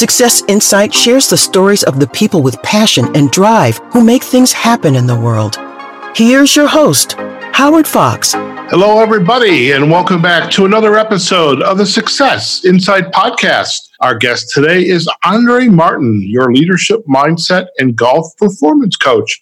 Success Insight shares the stories of the people with passion and drive who make things happen in the world. Here's your host, Howard Fox. Hello, everybody, and welcome back to another episode of the Success Insight podcast. Our guest today is Andrée Martin, your leadership mindset and golf performance coach.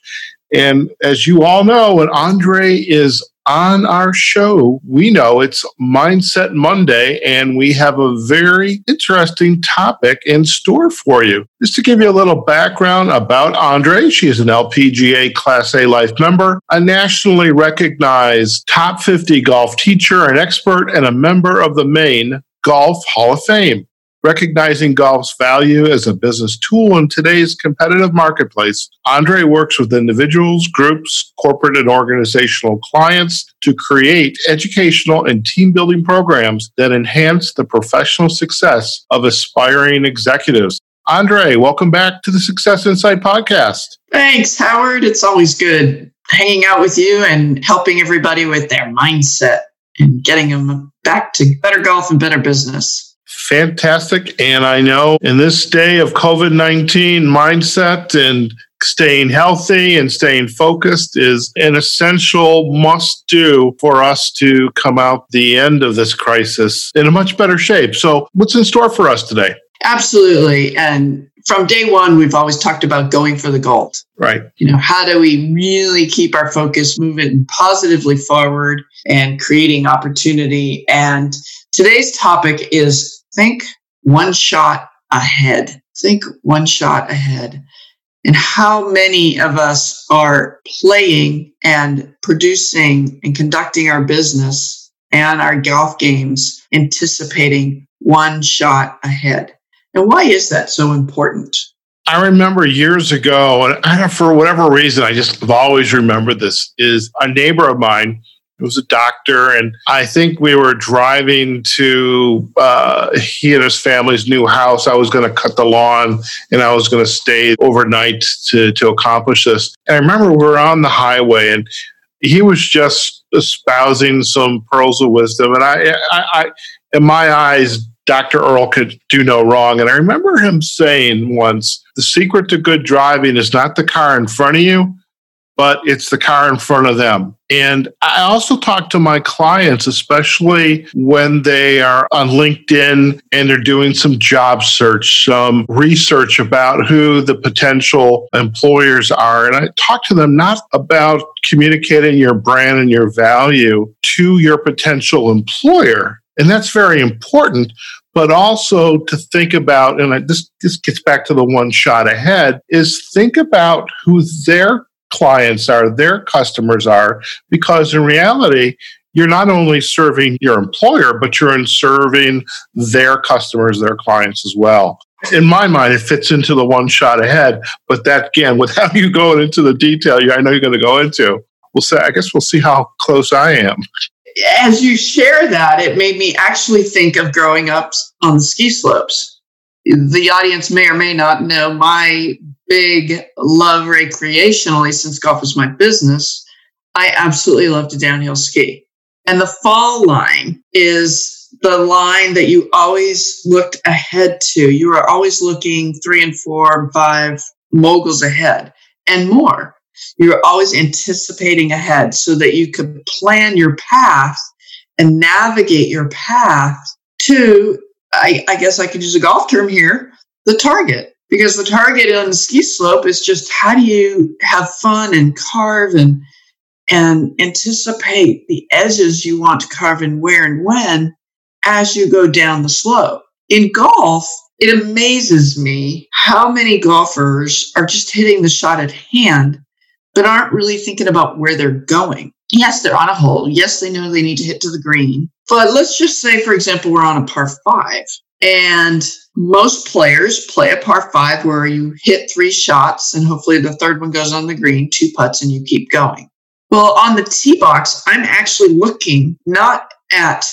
And as you all know, when Andrée is on our show, we know it's Mindset Monday, and we have a very interesting topic in store for you. Just to give you a little background about Andrée, she is an LPGA Class A Life member, a nationally recognized top 50 golf teacher and expert, and a member of the Maine Golf Hall of Fame. Recognizing golf's value as a business tool in today's competitive marketplace, Andrée works with individuals, groups, corporate, and organizational clients to create educational and team building programs that enhance the professional success of aspiring executives. Andrée, welcome back to the Success Insight podcast. Thanks, Howard. It's always good hanging out with you and helping everybody with their mindset and getting them back to better golf and better business fantastic. And I know in this day of COVID 19 mindset and staying healthy and staying focused is an essential must do for us to come out the end of this crisis in a much better shape. So, what's in store for us today? Absolutely. And from day one, we've always talked about going for the gold. Right. You know, how do we really keep our focus moving positively forward and creating opportunity? And today's topic is think one shot ahead. Think one shot ahead. And how many of us are playing and producing and conducting our business and our golf games anticipating one shot ahead? And why is that so important? I remember years ago, and for whatever reason, I just have always remembered this, is a neighbor of mine it was a doctor, and I think we were driving to uh, he and his family's new house. I was going to cut the lawn, and I was going to stay overnight to to accomplish this. And I remember we were on the highway, and he was just espousing some pearls of wisdom, and I, I, I in my eyes, Dr. Earl could do no wrong. And I remember him saying once, the secret to good driving is not the car in front of you, but it's the car in front of them. And I also talk to my clients, especially when they are on LinkedIn and they're doing some job search, some research about who the potential employers are. And I talk to them not about communicating your brand and your value to your potential employer. And that's very important but also to think about, and this this gets back to the one shot ahead, is think about who their clients are, their customers are, because in reality, you're not only serving your employer, but you're in serving their customers, their clients as well. In my mind, it fits into the one shot ahead. But that again, without you going into the detail, I know you're going to go into, we'll say, I guess we'll see how close I am. As you share that, it made me actually think of growing up on the ski slopes. The audience may or may not know my big love recreationally since golf is my business. I absolutely love to downhill ski. And the fall line is the line that you always looked ahead to. You were always looking three and four and five moguls ahead and more. You were always anticipating ahead so that you could plan your path and navigate your path to, I, I guess I could use a golf term here, the target because the target on the ski slope is just how do you have fun and carve and and anticipate the edges you want to carve and where and when as you go down the slope. In golf, it amazes me how many golfers are just hitting the shot at hand, but aren't really thinking about where they're going. Yes, they're on a hole. Yes, they know they need to hit to the green. But let's just say, for example, we're on a par five and most players play a par five where you hit three shots and hopefully the third one goes on the green, two putts, and you keep going. Well, on the tee box, I'm actually looking not at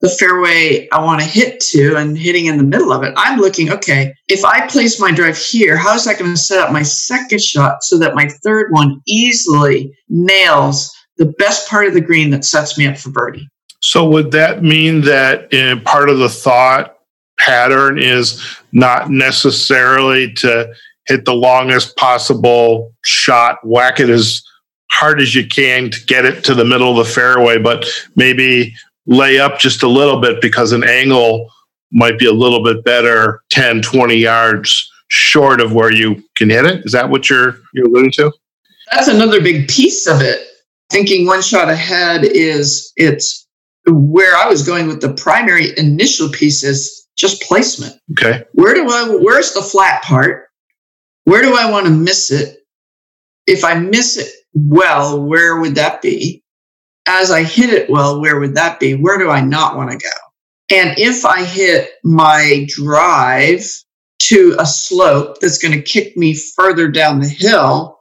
the fairway I want to hit to and hitting in the middle of it. I'm looking, okay, if I place my drive here, how is that going to set up my second shot so that my third one easily nails the best part of the green that sets me up for birdie? So, would that mean that in part of the thought pattern is not necessarily to hit the longest possible shot, whack it as hard as you can to get it to the middle of the fairway, but maybe lay up just a little bit because an angle might be a little bit better 10, 20 yards short of where you can hit it. Is that what you're you're alluding to? That's another big piece of it. Thinking one shot ahead is it's where I was going with the primary initial piece is just placement. Okay. Where do I where's the flat part? Where do I want to miss it? If I miss it well, where would that be? As I hit it well, where would that be? Where do I not want to go? And if I hit my drive to a slope that's going to kick me further down the hill,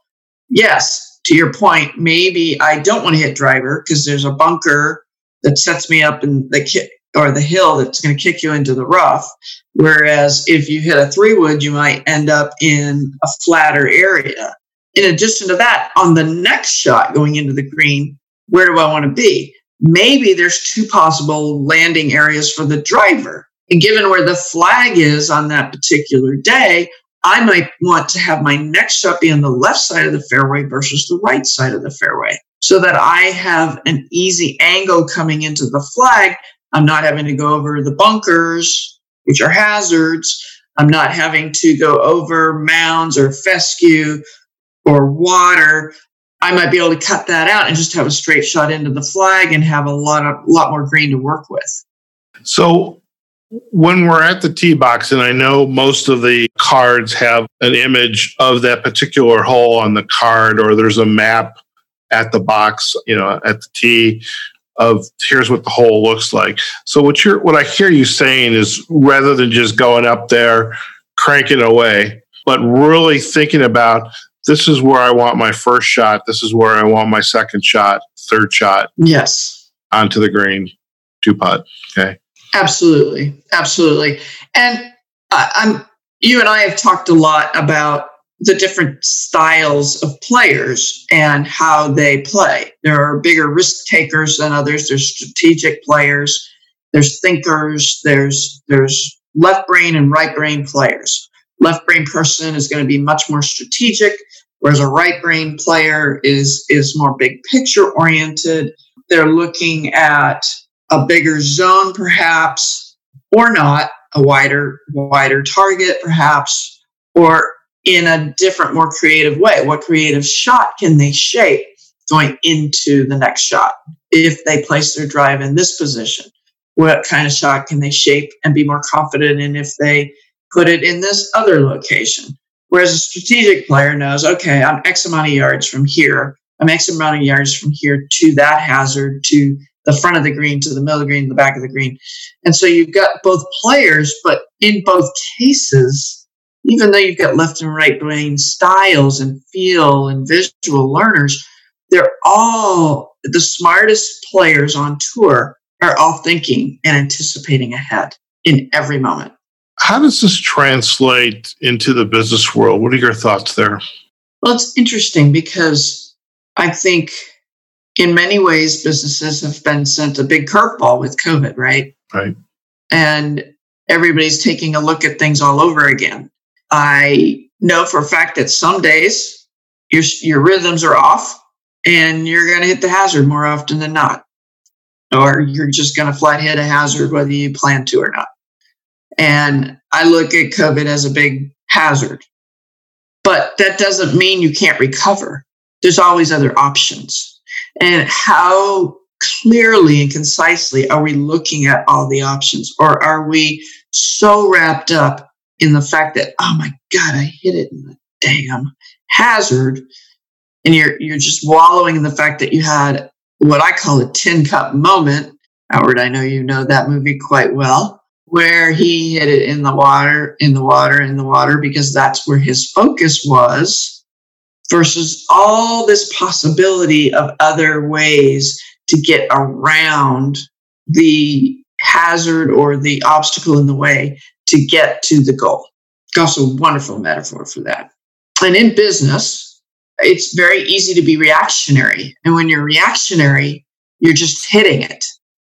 yes, to your point, maybe I don't want to hit driver because there's a bunker that sets me up and kick or the hill that's going to kick you into the rough. Whereas if you hit a three wood, you might end up in a flatter area. In addition to that, on the next shot going into the green, where do I want to be? Maybe there's two possible landing areas for the driver. And given where the flag is on that particular day, I might want to have my next shot be on the left side of the fairway versus the right side of the fairway so that I have an easy angle coming into the flag. I'm not having to go over the bunkers, which are hazards. I'm not having to go over mounds or fescue or water. I might be able to cut that out and just have a straight shot into the flag and have a lot of lot more green to work with. So when we're at the tee box, and I know most of the cards have an image of that particular hole on the card, or there's a map at the box, you know, at the tee of here's what the hole looks like. So what you're what I hear you saying is rather than just going up there, cranking away, but really thinking about this is where I want my first shot, this is where I want my second shot, third shot. Yes. Onto the green, two putt. Okay. Absolutely, absolutely. And I'm you and I have talked a lot about the different styles of players and how they play. There are bigger risk takers than others. There's strategic players. There's thinkers. There's there's left brain and right brain players. Left brain person is going to be much more strategic, whereas a right brain player is is more big picture oriented. They're looking at a bigger zone, perhaps, or not, a wider, wider target, perhaps, or in a different, more creative way. What creative shot can they shape going into the next shot if they place their drive in this position? What kind of shot can they shape and be more confident in if they put it in this other location? Whereas a strategic player knows, okay, I'm X amount of yards from here. I'm X amount of yards from here to that hazard, to the front of the green to the middle of the green, the back of the green. And so you've got both players, but in both cases, even though you've got left and right brain styles and feel and visual learners, they're all the smartest players on tour are all thinking and anticipating ahead in every moment. How does this translate into the business world? What are your thoughts there? Well, it's interesting because I think in many ways, businesses have been sent a big curveball with COVID, right? Right. And everybody's taking a look at things all over again. I know for a fact that some days your your rhythms are off, and you're going to hit the hazard more often than not, or you're just going to flat hit a hazard whether you plan to or not. And I look at COVID as a big hazard, but that doesn't mean you can't recover. There's always other options and how clearly and concisely are we looking at all the options? Or are we so wrapped up in the fact that, oh my God, I hit it in the damn hazard. And you're you're just wallowing in the fact that you had what I call a tin cup moment. Howard, I know you know that movie quite well, where he hit it in the water, in the water, in the water, because that's where his focus was versus all this possibility of other ways to get around the hazard or the obstacle in the way to get to the goal. Also, a wonderful metaphor for that. And in business, it's very easy to be reactionary. And when you're reactionary, you're just hitting it.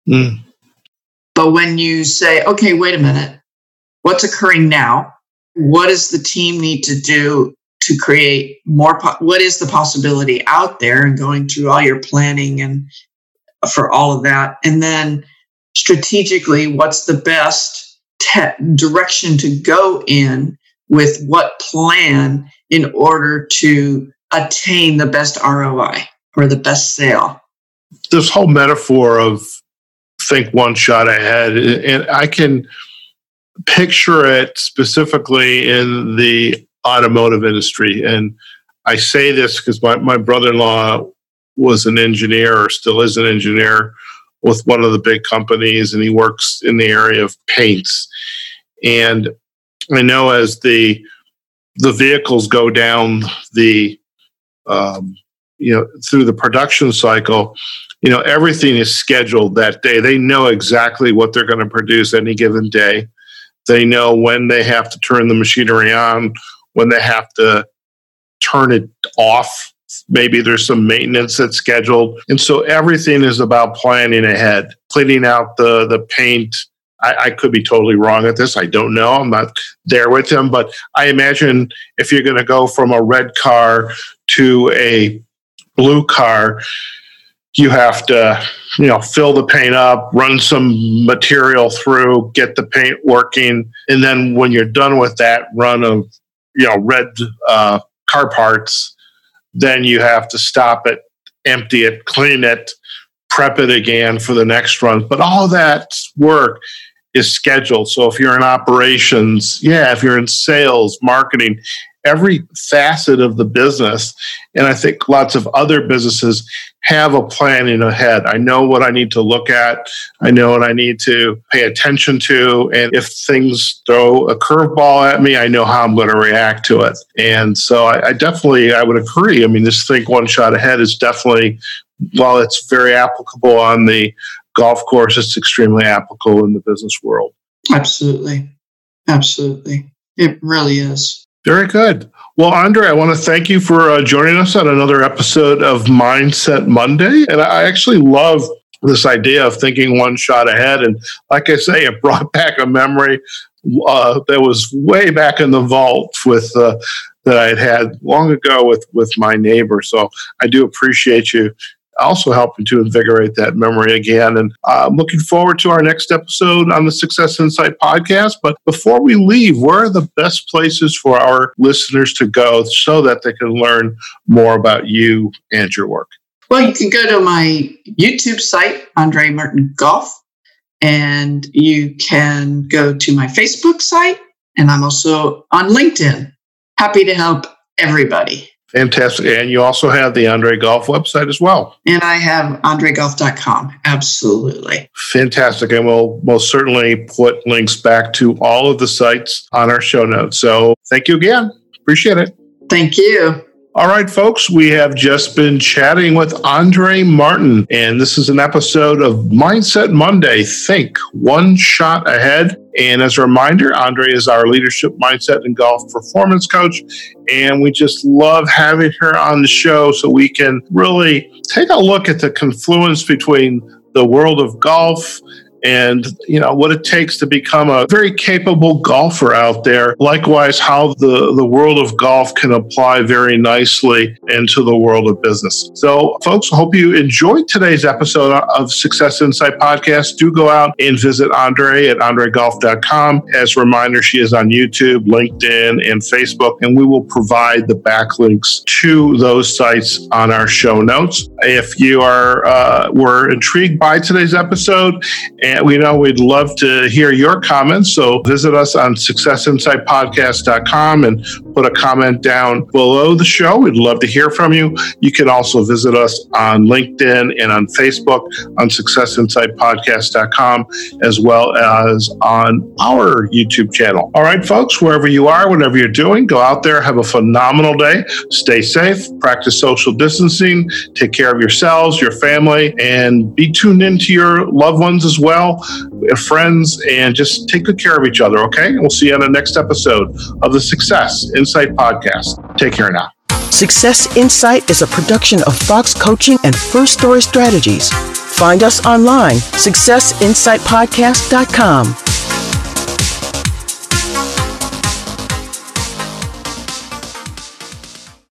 Mm. But when you say, okay, wait a minute, what's occurring now? What does the team need to do to create more? Po- what is the possibility out there and going through all your planning and for all of that? And then strategically, what's the best te- direction to go in with what plan in order to attain the best ROI or the best sale? This whole metaphor of think one shot ahead, and I can picture it specifically in the automotive industry. And I say this because my, my brother in law was an engineer or still is an engineer with one of the big companies, and he works in the area of paints. And I know as the the vehicles go down the um, you know through the production cycle, you know everything is scheduled that day. They know exactly what they're going to produce any given day. They know when they have to turn the machinery on, when they have to turn it off. Maybe there's some maintenance that's scheduled. And so everything is about planning ahead, cleaning out the, the paint. I, I could be totally wrong at this. I don't know. I'm not there with them. But I imagine if you're going to go from a red car to a blue car, you have to you know fill the paint up run some material through get the paint working and then when you're done with that run of you know red uh, car parts then you have to stop it empty it clean it prep it again for the next run. But all that work is scheduled so if you're in operations yeah if you're in sales marketing every facet of the business and i think lots of other businesses have a plan in ahead. I know what I need to look at. I know what I need to pay attention to. And if things throw a curveball at me, I know how I'm going to react to it. And so I, I definitely, I would agree. I mean, this think one shot ahead is definitely, while it's very applicable on the golf course, it's extremely applicable in the business world. Absolutely. Absolutely. It really is. Very good. Well, Andrée, I want to thank you for uh, joining us on another episode of Mindset Monday. And I actually love this idea of thinking one shot ahead. And like I say, it brought back a memory uh, that was way back in the vault with uh, that I had had long ago with with my neighbor. So I do appreciate you also helping to invigorate that memory again. And uh, I'm looking forward to our next episode on the Success Insight podcast. But before we leave, where are the best places for our listeners to go so that they can learn more about you and your work? Well, you can go to my YouTube site, Andrée Martin Golf, and you can go to my Facebook site, and I'm also on LinkedIn. Happy to help everybody. Fantastic. And you also have the Andre Golf website as well. And I have andregolf.com. Absolutely. Fantastic. And we'll most certainly put links back to all of the sites on our show notes. So thank you again. Appreciate it. Thank you. All right, folks, we have just been chatting with Andrée Martin, and this is an episode of Mindset Monday Think One Shot Ahead. And as a reminder, Andrée is our leadership mindset and golf performance coach. And we just love having her on the show so we can really take a look at the confluence between the world of golf and you know what it takes to become a very capable golfer out there. Likewise how the the world of golf can apply very nicely into the world of business. So folks hope you enjoyed today's episode of success insight podcast. Do go out and visit andrée at andregolf.com as a reminder she is on youtube linkedin and facebook and we will provide the backlinks to those sites on our show notes. If you are uh, were intrigued by today's episode and and we know we'd love to hear your comments. So visit us on successinsightpodcast.com and put a comment down below the show. We'd love to hear from you. You can also visit us on LinkedIn and on Facebook on successinsightpodcast.com as well as on our YouTube channel. All right, folks, wherever you are, whatever you're doing, go out there, have a phenomenal day, stay safe, practice social distancing, take care of yourselves, your family, and be tuned into your loved ones as well Uh, friends, and just take good care of each other, okay? We'll see you on the next episode of the Success Insight Podcast. Take care now. Success Insight is a production of Fox Coaching and First Story Strategies. Find us online, successinsightpodcast.com.